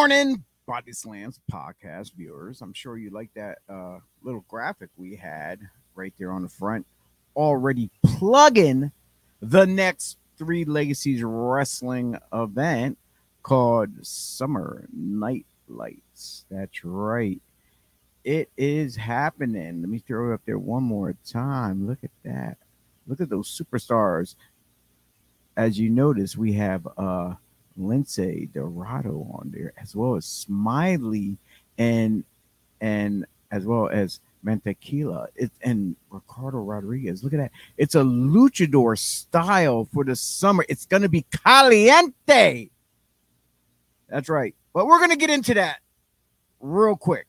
morning, Body Slams podcast viewers. I'm sure you like that uh, little graphic we had right there on the front, already plugging the next three Legacies wrestling event called Summer Night Lights. That's right. It is happening. Let me throw it up there one more time. Look at that. Look at those superstars. As you notice, we have uh Lince Dorado on there, as well as Smiley and and as well as Mantequilla and Ricardo Rodriguez. Look at that. It's a luchador style for the summer. It's going to be caliente. That's right. But we're going to get into that real quick.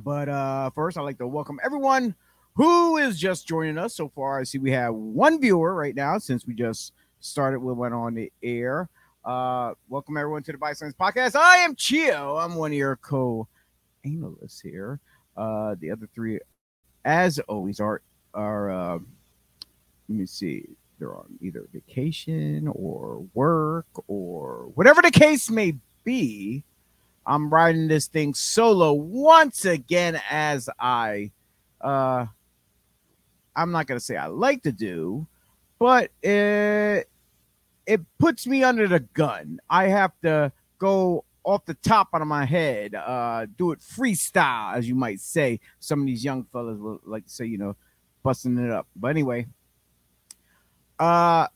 But uh first, I'd like to welcome everyone who is just joining us so far. I see we have one viewer right now since we just started. We went on the air. Uh, welcome everyone to the Bison Podcast. I am Chio. I'm one of your co-analysts here. Uh, the other three, as always, are are uh, let me see. They're on either vacation or work or whatever the case may be. I'm riding this thing solo once again, as I, uh, I'm not gonna say I like to do, but it it puts me under the gun. I have to go off the top out of my head, uh, do it freestyle, as you might say. Some of these young fellas will like to say, you know, busting it up. But anyway, uh,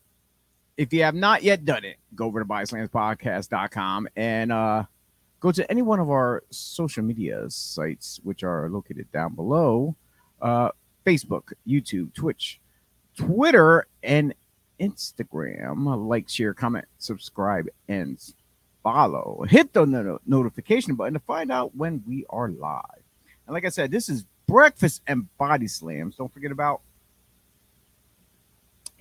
if you have not yet done it, go over to BodySlamsPodcast.com and uh, go to any one of our social media sites, which are located down below uh, Facebook, YouTube, Twitch, Twitter, and Instagram. Like, share, comment, subscribe, and follow. Hit the no- notification button to find out when we are live. And like I said, this is breakfast and body slams. Don't forget about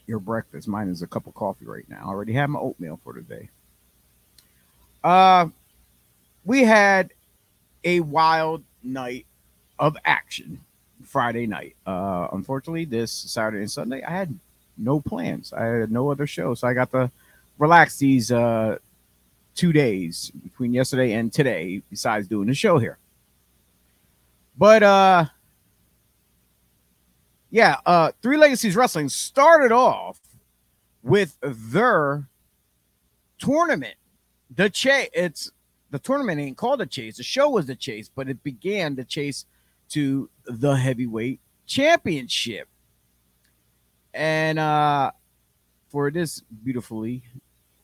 your breakfast. Mine is a cup of coffee right now. I already have my oatmeal for today. Uh, we had a wild night of action Friday night. Uh, unfortunately, this Saturday and Sunday, I had no plans. I had no other show, so I got to relax these uh, two days between yesterday and today. Besides doing the show here, but uh, yeah, uh, Three Legacies Wrestling started off with their tournament. The chase, it's the tournament ain't called the chase. The show was the chase, but it began the chase to the heavyweight championship. And uh for this beautifully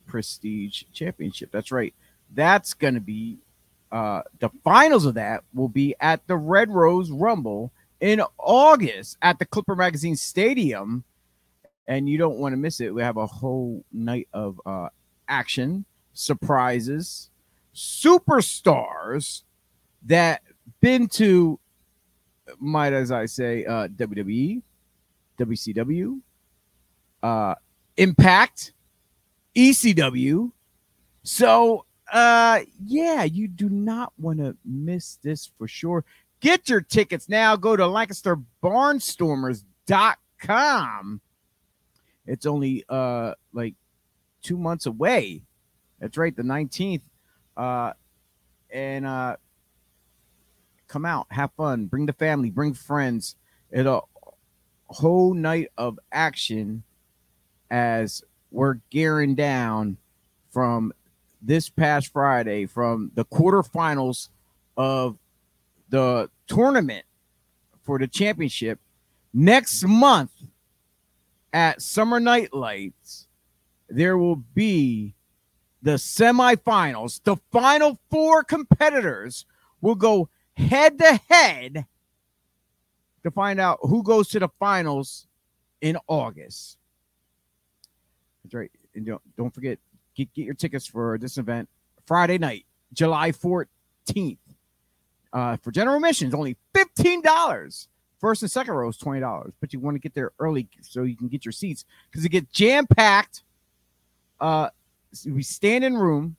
prestige championship. That's right. That's gonna be uh the finals of that will be at the Red Rose Rumble in August at the Clipper Magazine Stadium. And you don't want to miss it. We have a whole night of uh action, surprises, superstars that been to might as I say uh WWE, WCW, uh Impact, ECW. So uh yeah, you do not want to miss this for sure. Get your tickets now. Go to LancasterBarnstormers.com. It's only uh like two months away. That's right, the 19th. Uh and uh come out, have fun, bring the family, bring friends. It a whole night of action as we're gearing down from this past Friday from the quarterfinals of the tournament for the championship next month at Summer Night Lights. There will be the semifinals. The final four competitors will go head to head to find out who goes to the finals in August. Right. And don't, don't forget, get, get your tickets for this event Friday night, July 14th. Uh, for general admissions, only $15. First and second row is $20. But you want to get there early so you can get your seats because it gets jam packed. Uh, we stand in room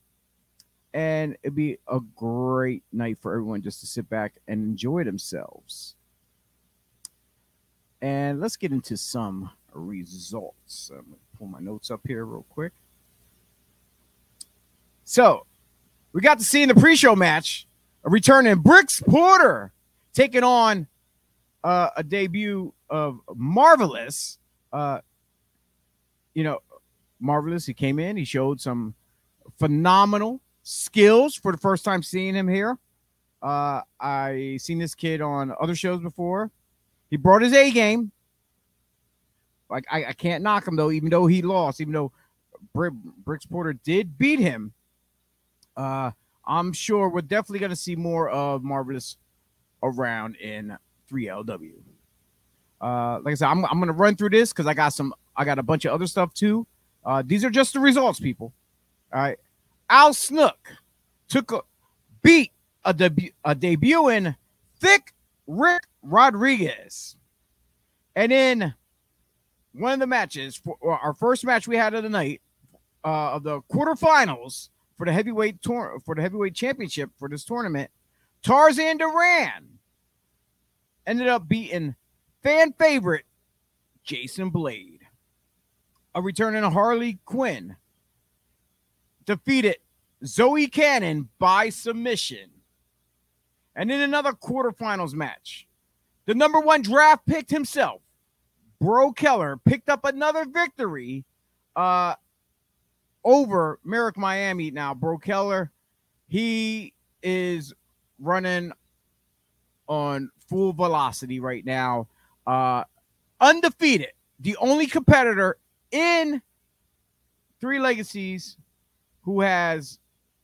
and it'd be a great night for everyone just to sit back and enjoy themselves. And let's get into some results. I'm gonna pull my notes up here real quick. So, we got to see in the pre-show match a return in Bricks Porter taking on uh, a debut of Marvelous. Uh, you know, Marvelous. He came in. He showed some phenomenal skills for the first time seeing him here. Uh, I seen this kid on other shows before. He brought his A game. Like I, I can't knock him though, even though he lost, even though Bricks Porter did beat him. Uh, I'm sure we're definitely going to see more of Marvelous around in 3LW. Uh, like I said, I'm, I'm going to run through this because I got some, I got a bunch of other stuff too. Uh, these are just the results, people. All right. Al Snook took a beat a debut a debuting thick Rick Rodriguez. And in one of the matches, for our first match we had of the night, uh, of the quarterfinals for the heavyweight tour for the heavyweight championship for this tournament, Tarzan Duran ended up beating fan favorite Jason Blade. A returning Harley Quinn defeated Zoe Cannon by submission. And in another quarterfinals match, the number one draft picked himself, Bro Keller, picked up another victory uh, over Merrick Miami. Now, Bro Keller, he is running on full velocity right now, uh, undefeated. The only competitor in Three Legacies who has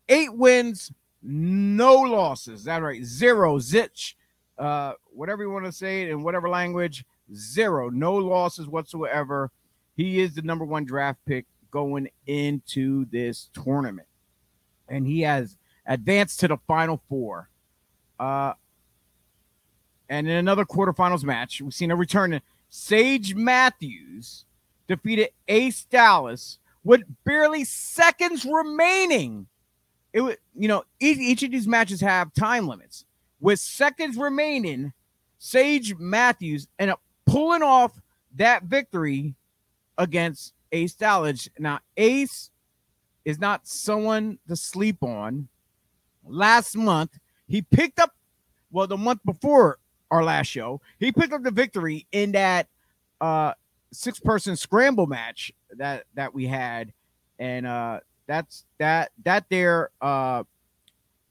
eight wins, no losses. That right, zero, zitch, uh, whatever you want to say it in whatever language, zero, no losses whatsoever. He is the number one draft pick going into this tournament, and he has advanced to the final four. Uh, and in another quarterfinals match, we've seen a return. Sage Matthews defeated Ace Dallas with barely seconds remaining. It was, you know, each, each of these matches have time limits. With seconds remaining, Sage Matthews ended up pulling off that victory against Ace Dallas. Now, Ace is not someone to sleep on. Last month, he picked up, well, the month before our last show, he picked up the victory in that uh six person scramble match that that we had. And uh that's that that there uh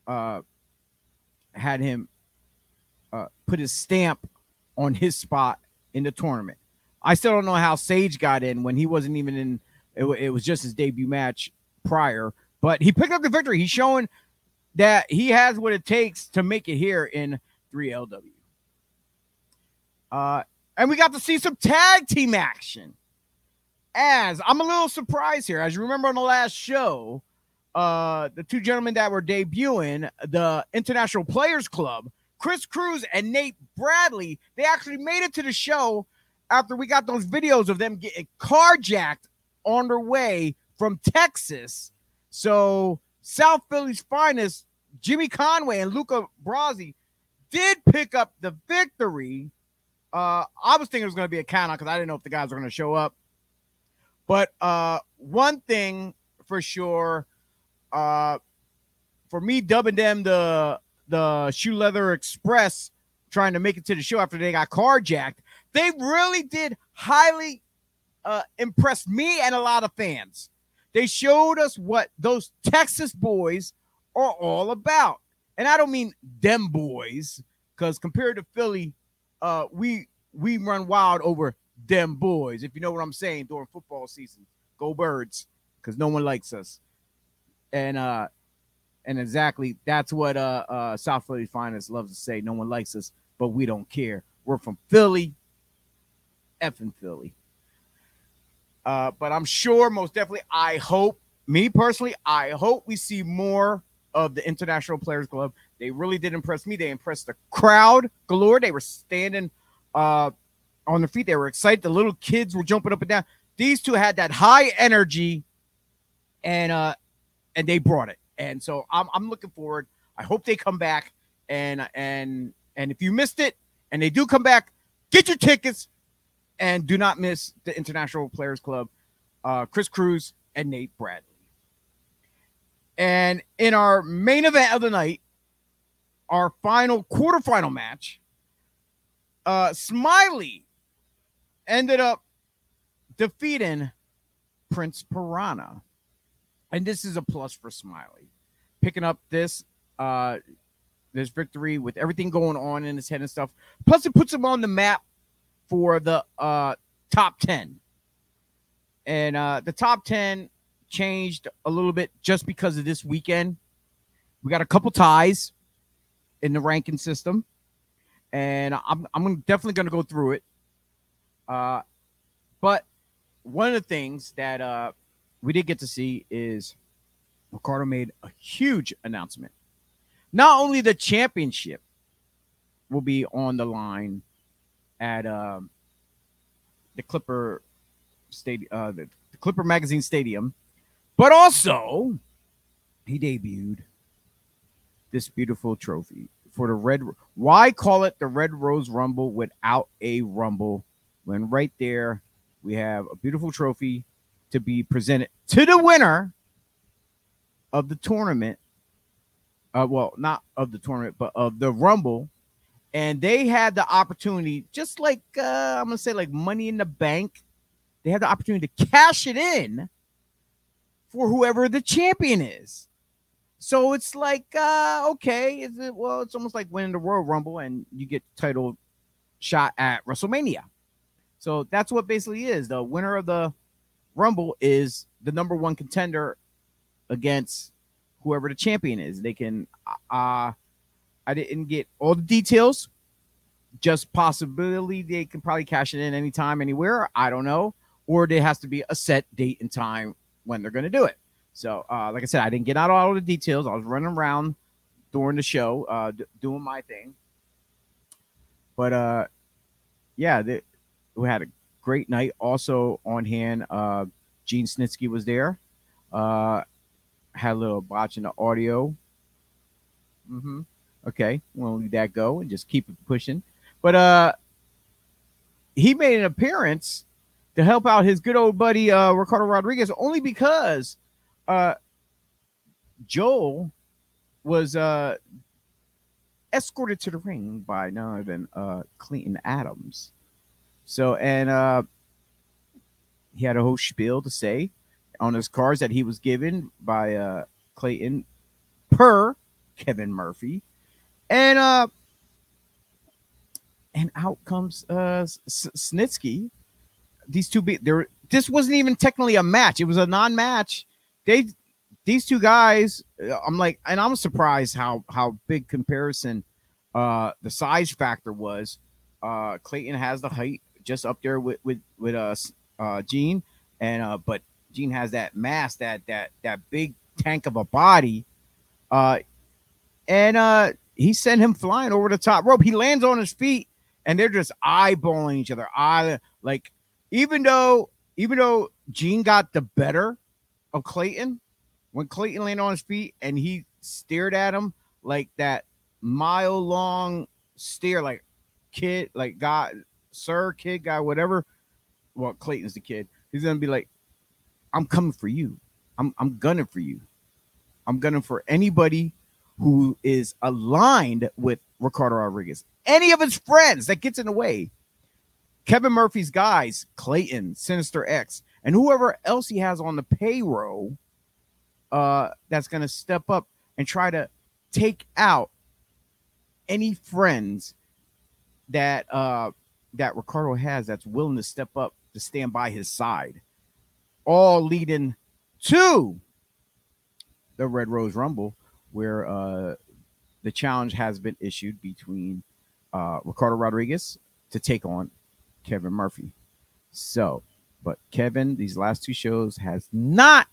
uh had him uh put his stamp on his spot in the tournament. I still don't know how Sage got in when he wasn't even in. It, it, was just his debut match prior, but he picked up the victory. He's showing that he has what it takes to make it here in 3LW. Uh, and we got to see some tag team action. As I'm a little surprised here, as you remember on the last show, uh, the two gentlemen that were debuting the International Players Club, Chris Cruz and Nate Bradley, they actually made it to the show after we got those videos of them getting carjacked on their way from Texas. So South Philly's finest, Jimmy Conway and Luca Brasi, did pick up the victory. Uh, I was thinking it was going to be a count because I didn't know if the guys were going to show up. But uh, one thing for sure, uh, for me dubbing them the the Shoe Leather Express, trying to make it to the show after they got carjacked, they really did highly uh, impress me and a lot of fans. They showed us what those Texas boys are all about. And I don't mean them boys, because compared to Philly, uh, we we run wild over them boys, if you know what I'm saying, during football season. Go birds, because no one likes us. And uh and exactly that's what uh uh South Philly Finest loves to say. No one likes us, but we don't care. We're from Philly, effing Philly. Uh, but I'm sure, most definitely, I hope, me personally, I hope we see more of the International Players Club. They really did impress me. They impressed the crowd galore. They were standing uh, on their feet. They were excited. The little kids were jumping up and down. These two had that high energy, and uh, and they brought it. And so I'm, I'm looking forward. I hope they come back. And and and if you missed it, and they do come back, get your tickets and do not miss the International Players Club, uh, Chris Cruz and Nate Bradley. And in our main event of the night, our final quarterfinal match, uh, Smiley ended up defeating Prince Piranha. And this is a plus for Smiley. Picking up this uh this victory with everything going on in his head and stuff. Plus it puts him on the map for the uh top 10. And uh the top 10 changed a little bit just because of this weekend. We got a couple ties in the ranking system. And I'm I'm definitely gonna go through it. Uh but one of the things that uh, we did get to see is Ricardo made a huge announcement. Not only the championship will be on the line at um, the Clipper Stadium, uh, the, the Clipper Magazine Stadium, but also he debuted this beautiful trophy for the red. Why call it the Red Rose Rumble without a rumble when right there we have a beautiful trophy to be presented to the winner of the tournament. Uh, well, not of the tournament, but of the Rumble. And they had the opportunity, just like uh, I'm gonna say, like Money in the Bank, they had the opportunity to cash it in for whoever the champion is. So it's like, uh, okay, is it well, it's almost like winning the Royal Rumble and you get title shot at WrestleMania. So that's what basically is. The winner of the Rumble is the number one contender against whoever the champion is. They can uh I didn't get all the details. Just possibility they can probably cash it in anytime, anywhere. I don't know. Or there has to be a set date and time when they're going to do it. So, uh, like I said, I didn't get out all the details. I was running around during the show, uh, d- doing my thing. But uh, yeah, the, who had a great night. Also on hand, uh, Gene Snitsky was there. Uh, had a little botch in the audio. Mm-hmm. Okay, we'll leave that go and just keep it pushing. But uh, he made an appearance to help out his good old buddy uh, Ricardo Rodriguez only because uh, Joel was uh, escorted to the ring by none other than uh, Clayton Adams. So, and uh, he had a whole spiel to say on his cards that he was given by uh, Clayton per Kevin Murphy. And uh, and out comes uh Snitsky. These two be there. This wasn't even technically a match. It was a non-match. They these two guys. Uh, I'm like, and I'm surprised how how big comparison uh the size factor was. Uh Clayton has the height just up there with with with us, uh, Gene, and uh, but Gene has that mass, that that that big tank of a body, uh, and uh, he sent him flying over the top rope. He lands on his feet, and they're just eyeballing each other. Eye like even though even though Gene got the better of Clayton, when Clayton landed on his feet and he stared at him like that mile long stare, like kid, like God, sir, kid, guy, whatever. Well, Clayton's the kid. He's gonna be like, I'm coming for you. I'm I'm gunning for you. I'm gunning for anybody who is aligned with Ricardo Rodriguez. Any of his friends that gets in the way. Kevin Murphy's guys, Clayton, Sinister X, and whoever else he has on the payroll uh that's gonna step up and try to take out any friends that uh that Ricardo has that's willing to step up to stand by his side, all leading to the Red Rose Rumble, where uh, the challenge has been issued between uh, Ricardo Rodriguez to take on Kevin Murphy. So, but Kevin, these last two shows has not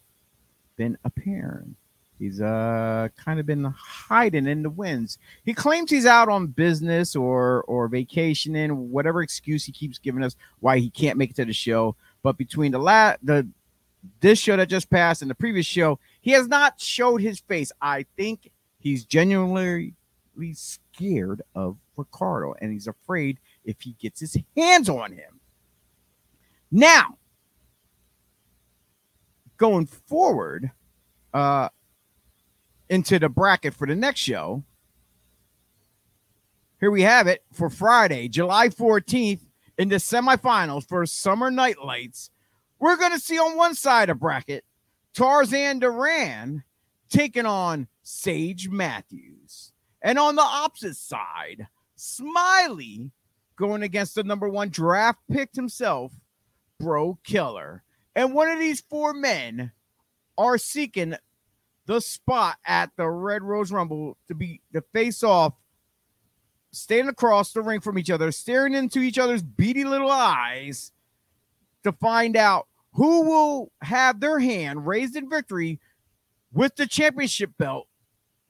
been appearing. He's uh kind of been hiding in the winds. He claims he's out on business or or vacationing, whatever excuse he keeps giving us why he can't make it to the show. But between the la the this show that just passed and the previous show, he has not showed his face. I think he's genuinely scared of Ricardo and he's afraid if he gets his hands on him. Now, going forward, uh into the bracket for the next show. Here we have it for Friday, July 14th, in the semifinals for Summer Night Lights. We're going to see on one side of bracket Tarzan Duran taking on Sage Matthews. And on the opposite side, Smiley going against the number one draft picked himself, Bro Keller. And one of these four men are seeking the spot at the Red Rose Rumble to be the face off, standing across the ring from each other, staring into each other's beady little eyes to find out who will have their hand raised in victory with the championship belt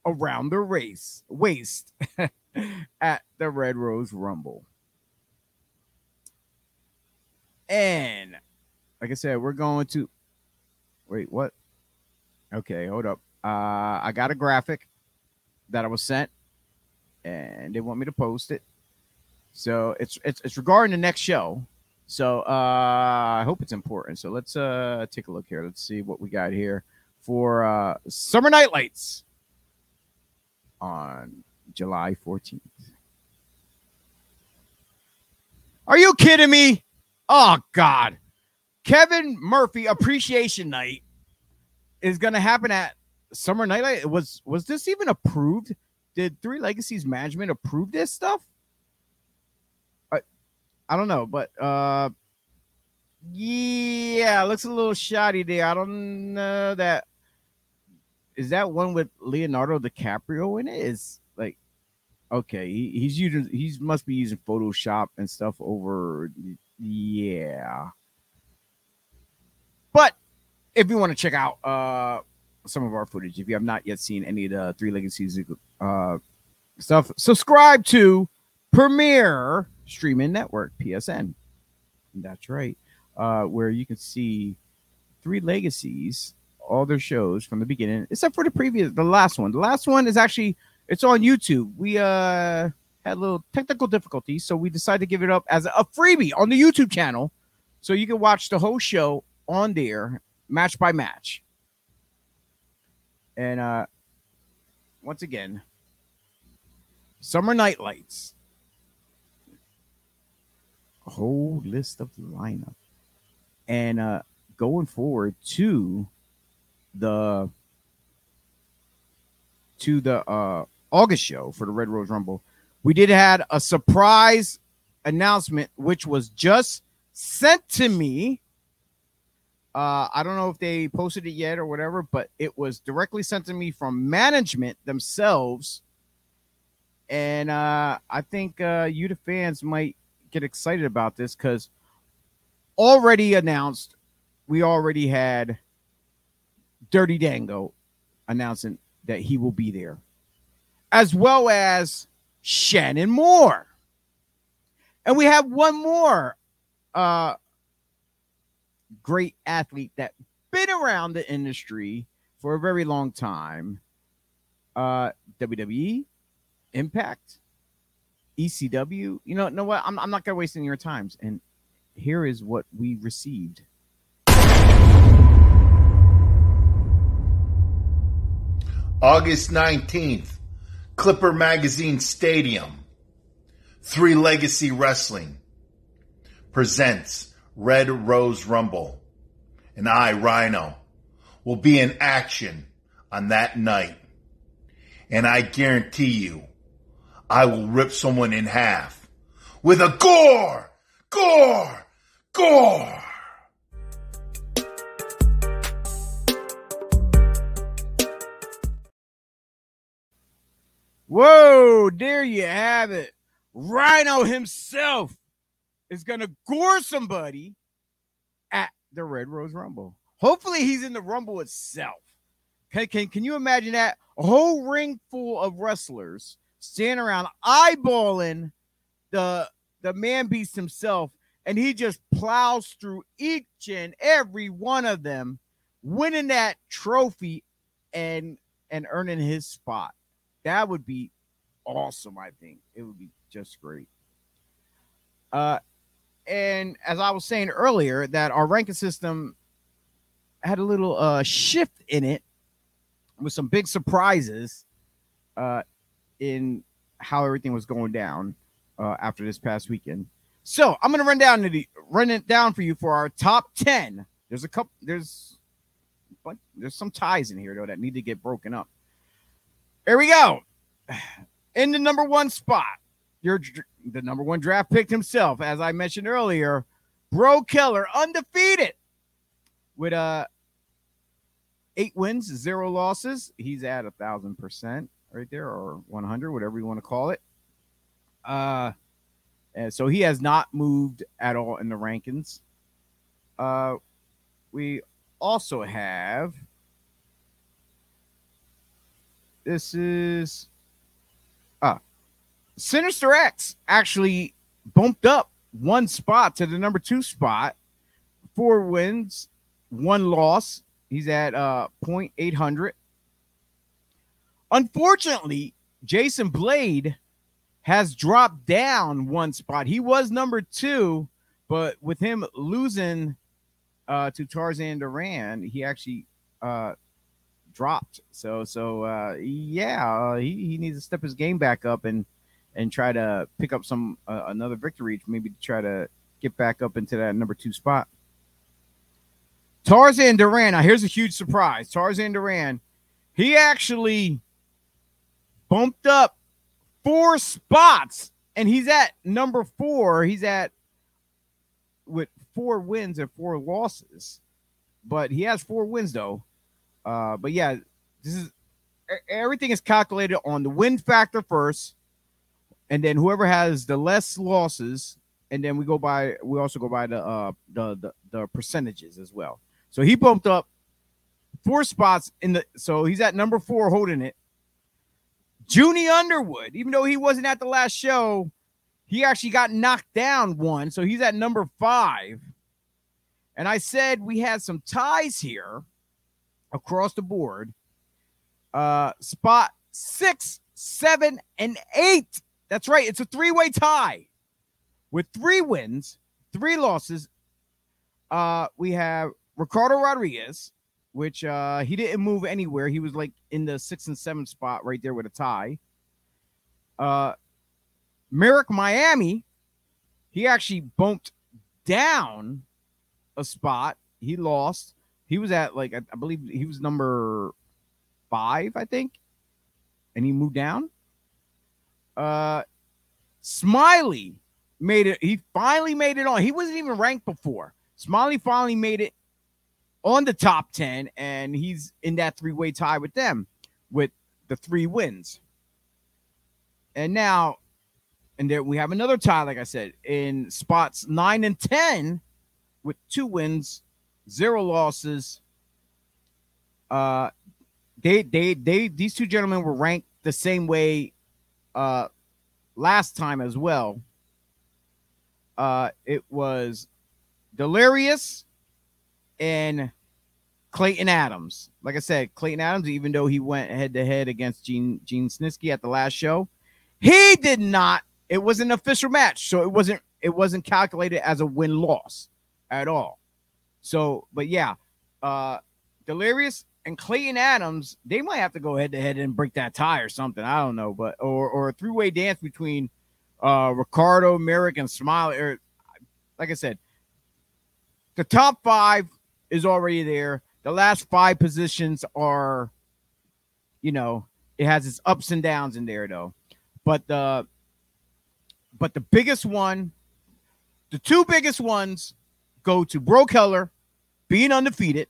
around the race waist at the Red Rose Rumble. And like I said, we're going to wait, what? Okay, hold up. Uh, I got a graphic that I was sent, and they want me to post it. So it's it's it's regarding the next show. So uh, I hope it's important. So let's uh take a look here. Let's see what we got here for uh Summer Night Lights on July 14th. Are you kidding me? Oh God. Kevin Murphy Appreciation Night is going to happen at Summer Night Nightlight. Was was this even approved? Did Three Legacies management approve this stuff? I I don't know, but uh yeah, looks a little shoddy there. I don't know that is that one with Leonardo DiCaprio in it? Is like okay, he, he's using he's must be using Photoshop and stuff over yeah. But if you want to check out uh, some of our footage, if you have not yet seen any of the Three Legacies uh, stuff, subscribe to Premiere Streaming Network (PSN). That's right, uh, where you can see Three Legacies, all their shows from the beginning, except for the previous, the last one. The last one is actually it's on YouTube. We uh had a little technical difficulties, so we decided to give it up as a freebie on the YouTube channel, so you can watch the whole show on there match by match. And uh once again, Summer Night Lights. A whole list of the lineup. And uh going forward to the to the uh August show for the Red Rose Rumble, we did had a surprise announcement which was just sent to me uh, I don't know if they posted it yet or whatever, but it was directly sent to me from management themselves. And uh, I think uh, you, the fans, might get excited about this because already announced, we already had Dirty Dango announcing that he will be there, as well as Shannon Moore. And we have one more uh, great athlete that been around the industry for a very long time. Uh, WWE, Impact, ECW. You know, know what? I'm, I'm not gonna waste any of your times. And here is what we received. August 19th, Clipper Magazine Stadium. Three Legacy Wrestling presents Red Rose Rumble. And I, Rhino, will be in action on that night. And I guarantee you, I will rip someone in half with a gore, gore, gore. Whoa, there you have it. Rhino himself is going to gore somebody at the Red Rose Rumble. Hopefully, he's in the Rumble itself. Can, can, can you imagine that? A whole ring full of wrestlers standing around eyeballing the, the man beast himself, and he just plows through each and every one of them, winning that trophy and and earning his spot. That would be awesome, I think. It would be just great. Uh, and as I was saying earlier, that our ranking system had a little uh, shift in it with some big surprises uh, in how everything was going down uh, after this past weekend. So I'm gonna run down the run it down for you for our top ten. There's a couple. There's but there's some ties in here though that need to get broken up. Here we go. In the number one spot, your the number one draft pick himself, as I mentioned earlier, Bro Keller, undefeated with uh eight wins, zero losses. He's at a thousand percent right there, or 100, whatever you want to call it. Uh, and so he has not moved at all in the rankings. Uh, we also have this is uh Sinister X actually bumped up one spot to the number two spot. Four wins, one loss. He's at uh 0.800. Unfortunately, Jason Blade has dropped down one spot. He was number two, but with him losing uh, to Tarzan Duran, he actually uh, dropped. So so uh, yeah, uh, he, he needs to step his game back up and and try to pick up some uh, another victory, maybe to try to get back up into that number two spot. Tarzan Duran. Now here's a huge surprise. Tarzan Duran, he actually bumped up four spots, and he's at number four. He's at with four wins and four losses, but he has four wins though. Uh, but yeah, this is everything is calculated on the win factor first, and then whoever has the less losses, and then we go by we also go by the uh the the, the percentages as well. So he bumped up four spots in the so he's at number four holding it. Junie Underwood, even though he wasn't at the last show, he actually got knocked down one. So he's at number five. And I said we had some ties here across the board. Uh, spot six, seven, and eight. That's right. It's a three way tie with three wins, three losses. Uh, we have Ricardo Rodriguez, which uh, he didn't move anywhere. He was like in the six and seven spot right there with a tie. Uh, Merrick Miami, he actually bumped down a spot. He lost. He was at like I, I believe he was number five, I think, and he moved down. Uh, Smiley made it. He finally made it on. He wasn't even ranked before. Smiley finally made it on the top 10, and he's in that three way tie with them with the three wins. And now, and there we have another tie, like I said, in spots nine and 10 with two wins, zero losses. Uh, they, they, they, these two gentlemen were ranked the same way uh, last time as well. Uh, it was Delirious and Clayton Adams. Like I said, Clayton Adams, even though he went head to head against Gene Gene Snitsky at the last show, he did not. It was an official match, so it wasn't it wasn't calculated as a win loss at all. So, but yeah, uh Delirious and Clayton Adams, they might have to go head to head and break that tie or something. I don't know, but or or a three way dance between uh Ricardo, Merrick, and Smiley. Or like I said, the top five is already there. The last five positions are, you know, it has its ups and downs in there though. But the but the biggest one, the two biggest ones go to Bro Keller being undefeated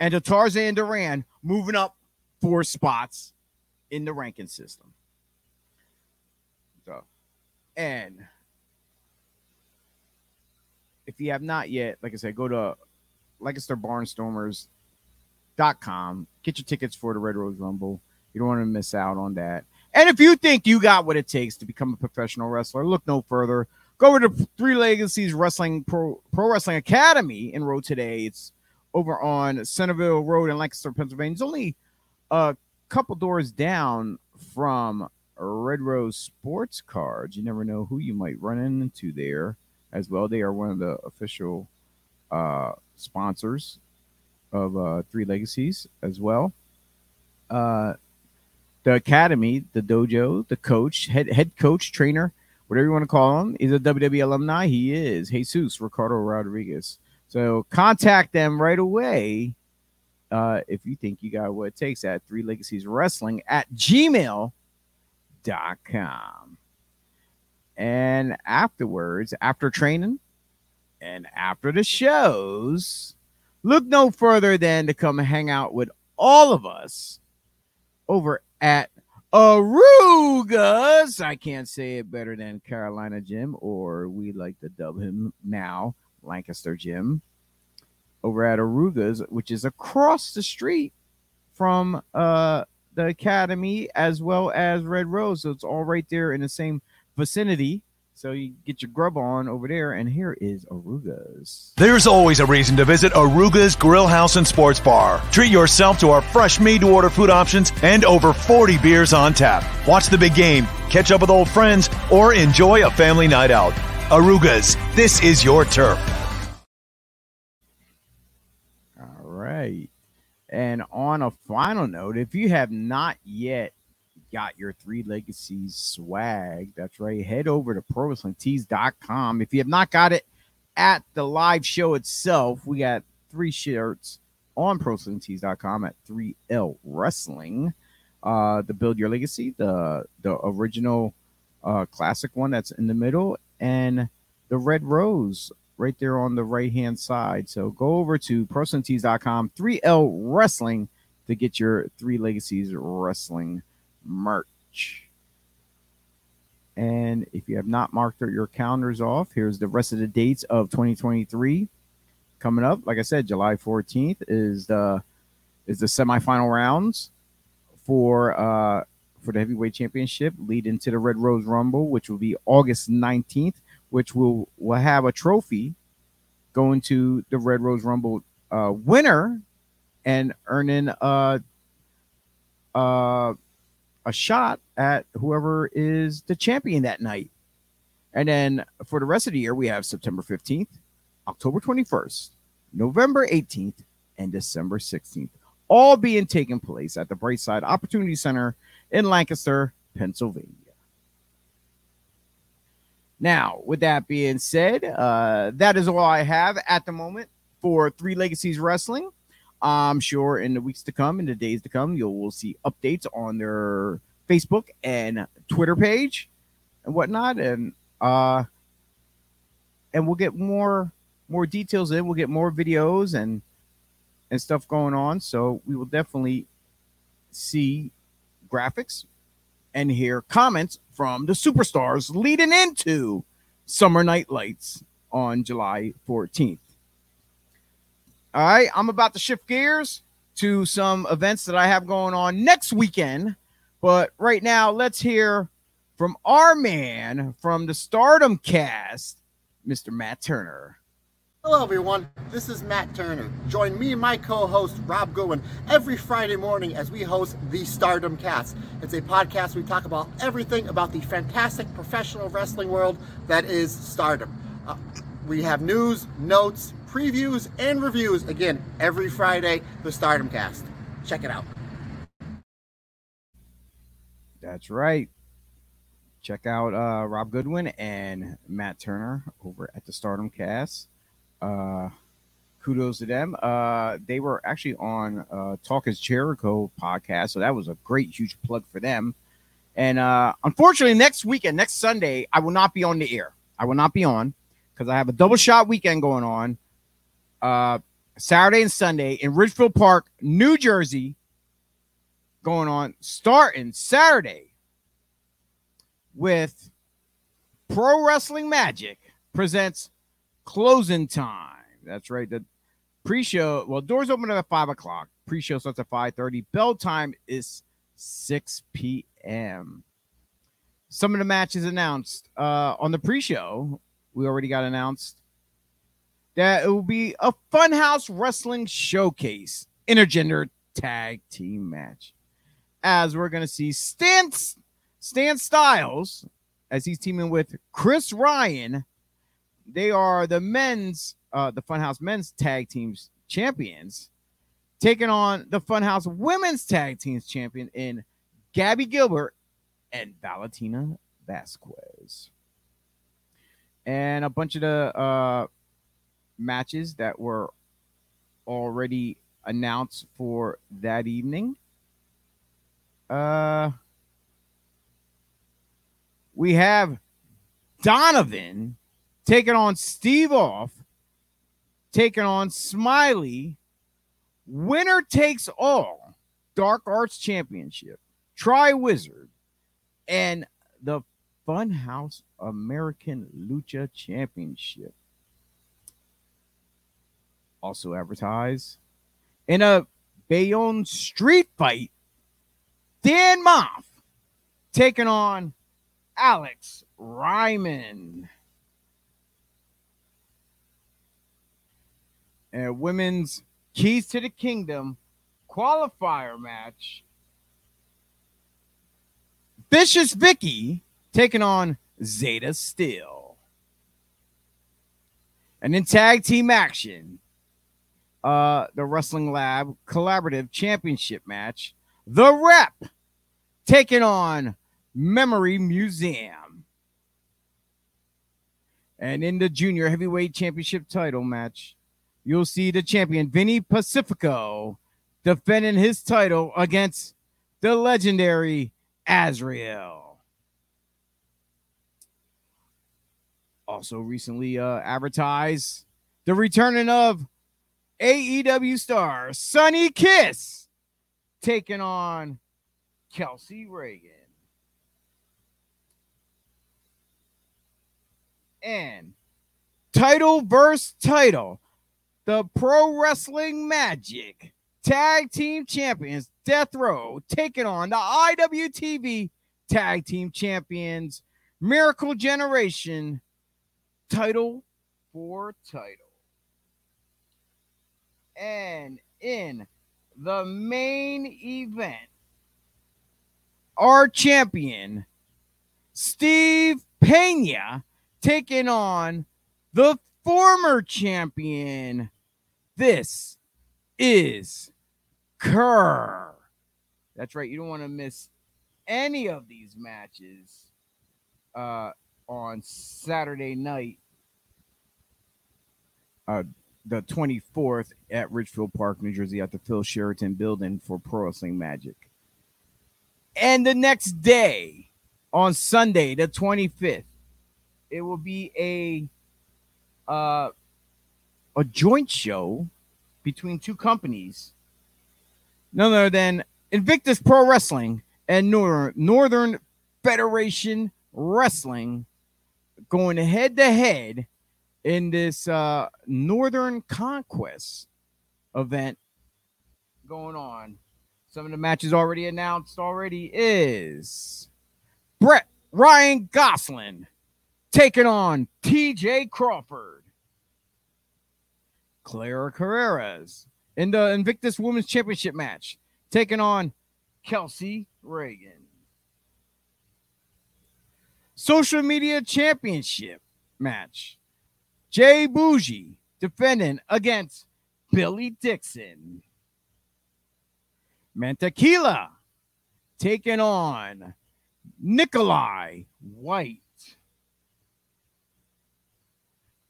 and to Tarzan Duran moving up four spots in the ranking system. So, and if you have not yet, like I said, go to Lancaster Barnstormers.com. Get your tickets for the Red Rose Rumble. You don't want to miss out on that. And if you think you got what it takes to become a professional wrestler, look no further. Go over to Three Legacies Wrestling Pro, Pro Wrestling Academy in Road today. It's over on Centerville Road in Lancaster, Pennsylvania. It's only a couple doors down from Red Rose Sports Cards. You never know who you might run into there as well. They are one of the official uh, sponsors of uh, Three Legacies as well. uh, the academy, the dojo, the coach, head head coach, trainer, whatever you want to call him, is a WWE alumni. He is Jesus Ricardo Rodriguez. So contact them right away uh, if you think you got what it takes at Three Legacies Wrestling at gmail.com. And afterwards, after training and after the shows, look no further than to come hang out with all of us over at Arugas. I can't say it better than Carolina Jim, or we like to dub him now, Lancaster Jim over at Arugas, which is across the street from uh, the Academy as well as Red Rose. So it's all right there in the same vicinity. So you get your grub on over there, and here is Arugas. There's always a reason to visit Aruga's Grill House and Sports Bar. Treat yourself to our fresh made to order food options and over 40 beers on tap. Watch the big game, catch up with old friends, or enjoy a family night out. Aruga's, this is your turf. All right. And on a final note, if you have not yet got your three legacies swag, that's right, head over to prowrestlingtees.com. If you have not got it at the live show itself, we got three shirts on prowrestlingtees.com at 3L Wrestling. Uh, the Build Your Legacy, the the original uh, classic one that's in the middle, and the Red Rose right there on the right hand side. So go over to prowrestlingtees.com, 3L Wrestling to get your Three Legacies Wrestling merch. And if you have not marked your calendars off, here's the rest of the dates of 2023 coming up. Like I said, July 14th is the is the semifinal rounds for uh for the heavyweight championship, lead into the Red Rose Rumble, which will be August 19th, which will will have a trophy going to the Red Rose Rumble uh, winner and earning uh uh a shot at whoever is the champion that night. And then for the rest of the year, we have September 15th, October 21st, November 18th, and December 16th, all being taken place at the Brightside Opportunity Center in Lancaster, Pennsylvania. Now, with that being said, uh, that is all I have at the moment for Three Legacies Wrestling. I'm sure in the weeks to come, in the days to come, you'll will see updates on their Facebook and Twitter page and whatnot, and uh, and we'll get more more details in. We'll get more videos and and stuff going on. So we will definitely see graphics and hear comments from the superstars leading into Summer Night Lights on July 14th. All right, I'm about to shift gears to some events that I have going on next weekend. But right now, let's hear from our man from the Stardom cast, Mr. Matt Turner. Hello, everyone. This is Matt Turner. Join me and my co host, Rob Goodwin, every Friday morning as we host the Stardom Cast. It's a podcast we talk about everything about the fantastic professional wrestling world that is Stardom. Uh, we have news, notes, previews, and reviews again every Friday, the Stardom Cast. Check it out. That's right. Check out uh, Rob Goodwin and Matt Turner over at the Stardom Cast. Uh, kudos to them. Uh, they were actually on uh, Talk is Jericho podcast, so that was a great, huge plug for them. And uh, unfortunately, next weekend, next Sunday, I will not be on the air. I will not be on because I have a double shot weekend going on. Uh, Saturday and Sunday in Ridgefield Park, New Jersey, going on starting Saturday with Pro Wrestling Magic presents Closing Time. That's right. The pre-show, well, doors open at five o'clock. Pre-show starts at five thirty. Bell time is six p.m. Some of the matches announced uh, on the pre-show. We already got announced that it will be a Funhouse Wrestling Showcase intergender tag team match. As we're going to see Stan, Stan Styles as he's teaming with Chris Ryan. They are the men's, uh, the Funhouse men's tag teams champions. taking on the Funhouse Women's Tag Teams champion in Gabby Gilbert and Valentina Vasquez. And a bunch of the uh, matches that were already announced for that evening. Uh, we have Donovan taking on Steve Off, taking on Smiley. Winner takes all. Dark Arts Championship, Tri Wizard, and the Funhouse American Lucha Championship. Also advertised in a Bayonne street fight. Dan Maff taking on Alex Ryman. And women's Keys to the Kingdom qualifier match. Vicious Vicky taking on Zeta Steel. And in tag team action, uh, the Wrestling Lab Collaborative Championship match, The Rep taking on Memory Museum. And in the Junior Heavyweight Championship title match, you'll see the champion Vinny Pacifico defending his title against the legendary Azrael. Also, recently uh, advertised the returning of AEW star Sonny Kiss taking on Kelsey Raegan. And title versus title, the Pro Wrestling Magic Tag Team Champions Death Row taking on the IWTV Tag Team Champions Miracle Generation title for title. And in the main event, our champion, Steve Pena, taking on the former champion. This is Kerr. That's right. You don't want to miss any of these matches uh, on Saturday night, uh, the 24th at Ridgefield Park, New Jersey, at the Phil Sheraton building for Pro Wrestling Magic. And the next day, on Sunday, the 25th, it will be a uh, a joint show between two companies, none other than Invictus Pro Wrestling and Northern, Northern Federation Wrestling going head to head in this uh, Northern Conquest event going on. Some of the matches already announced already is Brett Ryan Gosselin taking on TJ Crawford. Clara Carreras in the Invictus Women's Championship match, taking on Kelsey Raegan. Social Media Championship match. Jay Bougie defending against Billy Dixon. Mantequilla taking on Nikolai White.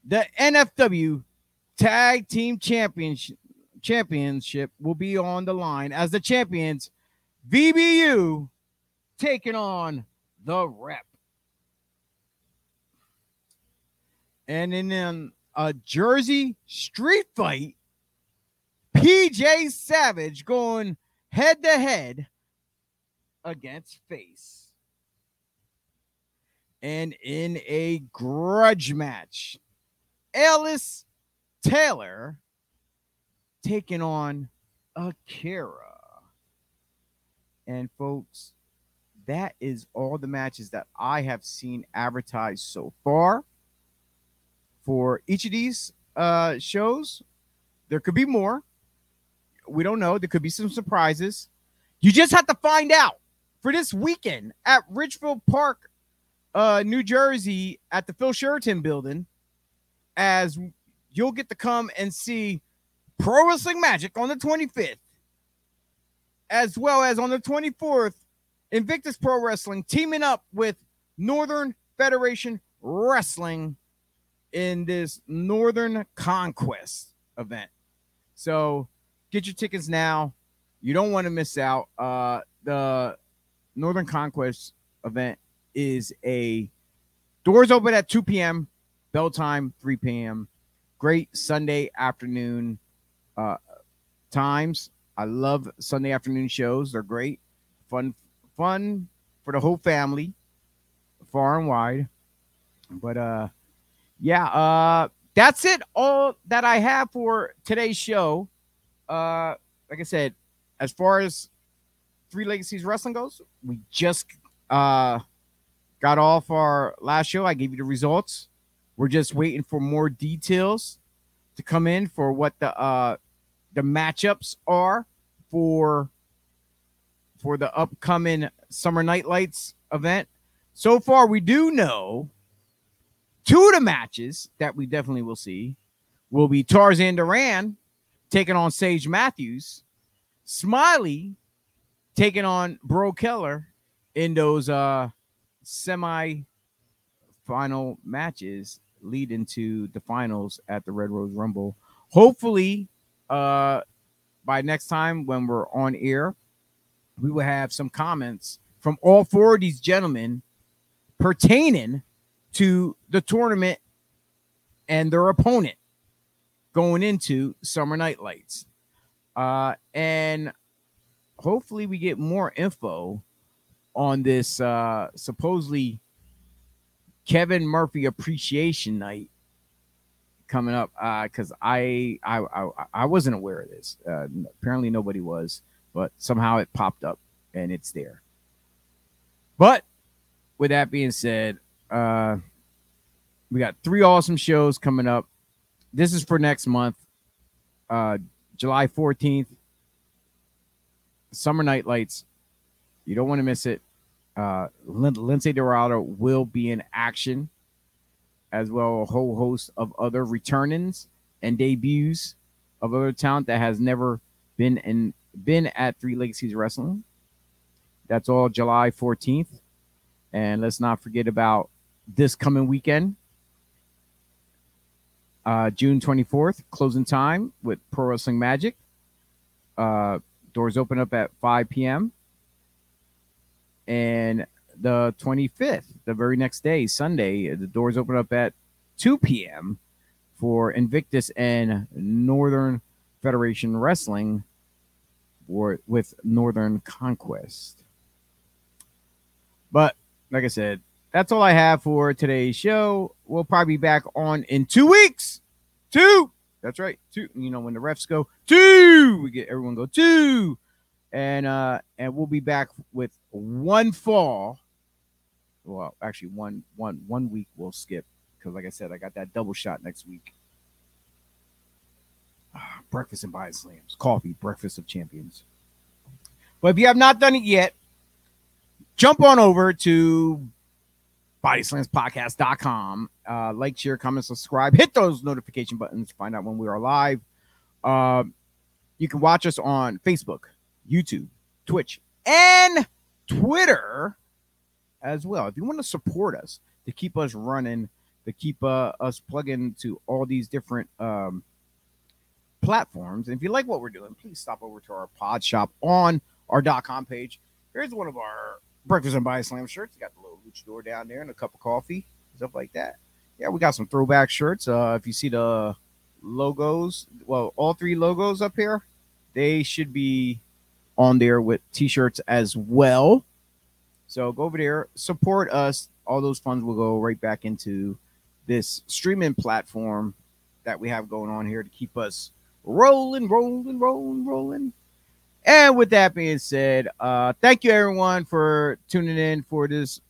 The NFW Tag Team Championship championship will be on the line as the champions VBU taking on the rep. And in a Jersey street fight, PJ Savage going head to head against Face. And in a grudge match, Alice Taylor taking on Akira. And folks, that is all the matches that I have seen advertised so far for each of these uh, shows. There could be more. We don't know. There could be some surprises. You just have to find out for this weekend at Ridgefield Park, uh, New Jersey, at the Phil Sheraton building, as you'll get to come and see Pro Wrestling Magic on the 25th as well as on the 24th, Invictus Pro Wrestling teaming up with Northern Federation Wrestling in this Northern Conquest event. So get your tickets now. You don't want to miss out. Uh, the Northern Conquest event is a doors open at 2 p.m., bell time 3 p.m. Great Sunday afternoon uh, times. I love Sunday afternoon shows. They're great, fun, fun for the whole family, far and wide. But uh, yeah, uh, that's it. All that I have for today's show. Uh, like I said, as far as Three Legacies Wrestling goes, we just uh got off our last show. I gave you the results. We're just waiting for more details to come in for what the uh the matchups are for for the upcoming Summer Night Lights event. So far, we do know two of the matches that we definitely will see will be Tarzan Duran taking on Sage Matthews, Smiley taking on Bro Keller in those uh semi final matches leading to the finals at the Red Rose Rumble. Hopefully, uh by next time when we're on air, we will have some comments from all four of these gentlemen pertaining to the tournament and their opponent going into Summer Night Lights. Uh, and hopefully we get more info on this uh, supposedly Kevin Murphy appreciation night coming up because uh, I, I I I wasn't aware of this. Uh, apparently nobody was, but somehow it popped up and it's there. But with that being said, uh, we got three awesome shows coming up. This is for next month, uh, July 14th. Summer Night Lights. You don't want to miss it. Uh, Lince Dorado will be in action, as well a whole host of other returnings and debuts of other talent that has never been in been at Three Legacies Wrestling. That's all July 14th. And let's not forget about this coming weekend, uh, June 24th, closing time with Pro Wrestling Magic. Uh, doors open up at 5 p.m. And the 25th, the very next day, Sunday, the doors open up at 2 p.m. for Invictus and Northern Federation Wrestling or with Northern Conquest. But like I said, that's all I have for today's show. We'll probably be back on in two weeks. Two. That's right. Two. You know, when the refs go two, we get everyone go two. And uh and we'll be back with one fall. Well, actually one one one week we'll skip because like I said, I got that double shot next week. Ah, breakfast and body slams, coffee, breakfast of champions. But if you have not done it yet, jump on over to bodyslamspodcast.com. Uh, like, share, comment, subscribe, hit those notification buttons to find out when we are live. Uh, you can watch us on Facebook, YouTube, Twitch, and Twitter as well. If you want to support us to keep us running, to keep uh, us plugging to all these different um, platforms, and if you like what we're doing, please stop over to our pod shop on our .com page. Here's one of our Breakfast and Body Slam shirts. You got the little luchador down there and a cup of coffee, stuff like that. Yeah, we got some throwback shirts. Uh, if you see the logos, well, all three logos up here, they should be on there with t-shirts as well. So go over there, support us. All those funds will go right back into this streaming platform that we have going on here to keep us rolling, rolling, rolling, rolling. And with that being said, uh, thank you everyone for tuning in for this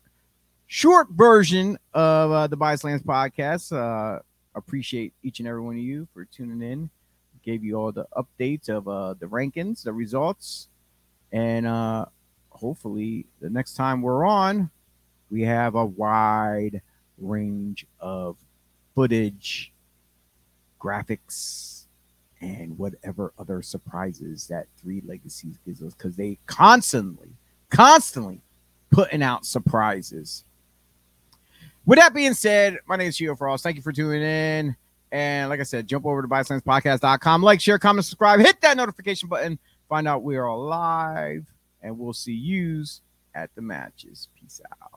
short version of uh, the BodySlams podcast. Uh, appreciate each and every one of you for tuning in. Gave you all the updates of uh, the rankings, the results, and uh, hopefully the next time we're on, we have a wide range of footage, graphics, and whatever other surprises that Three Legacies gives us because they constantly, constantly putting out surprises. With that being said, my name is Gio Frost. Thank you for tuning in. And like I said, jump over to BodySlamsPodcast.com, like, share, comment, subscribe, hit that notification button, find out we are live, and we'll see yous at the matches. Peace out.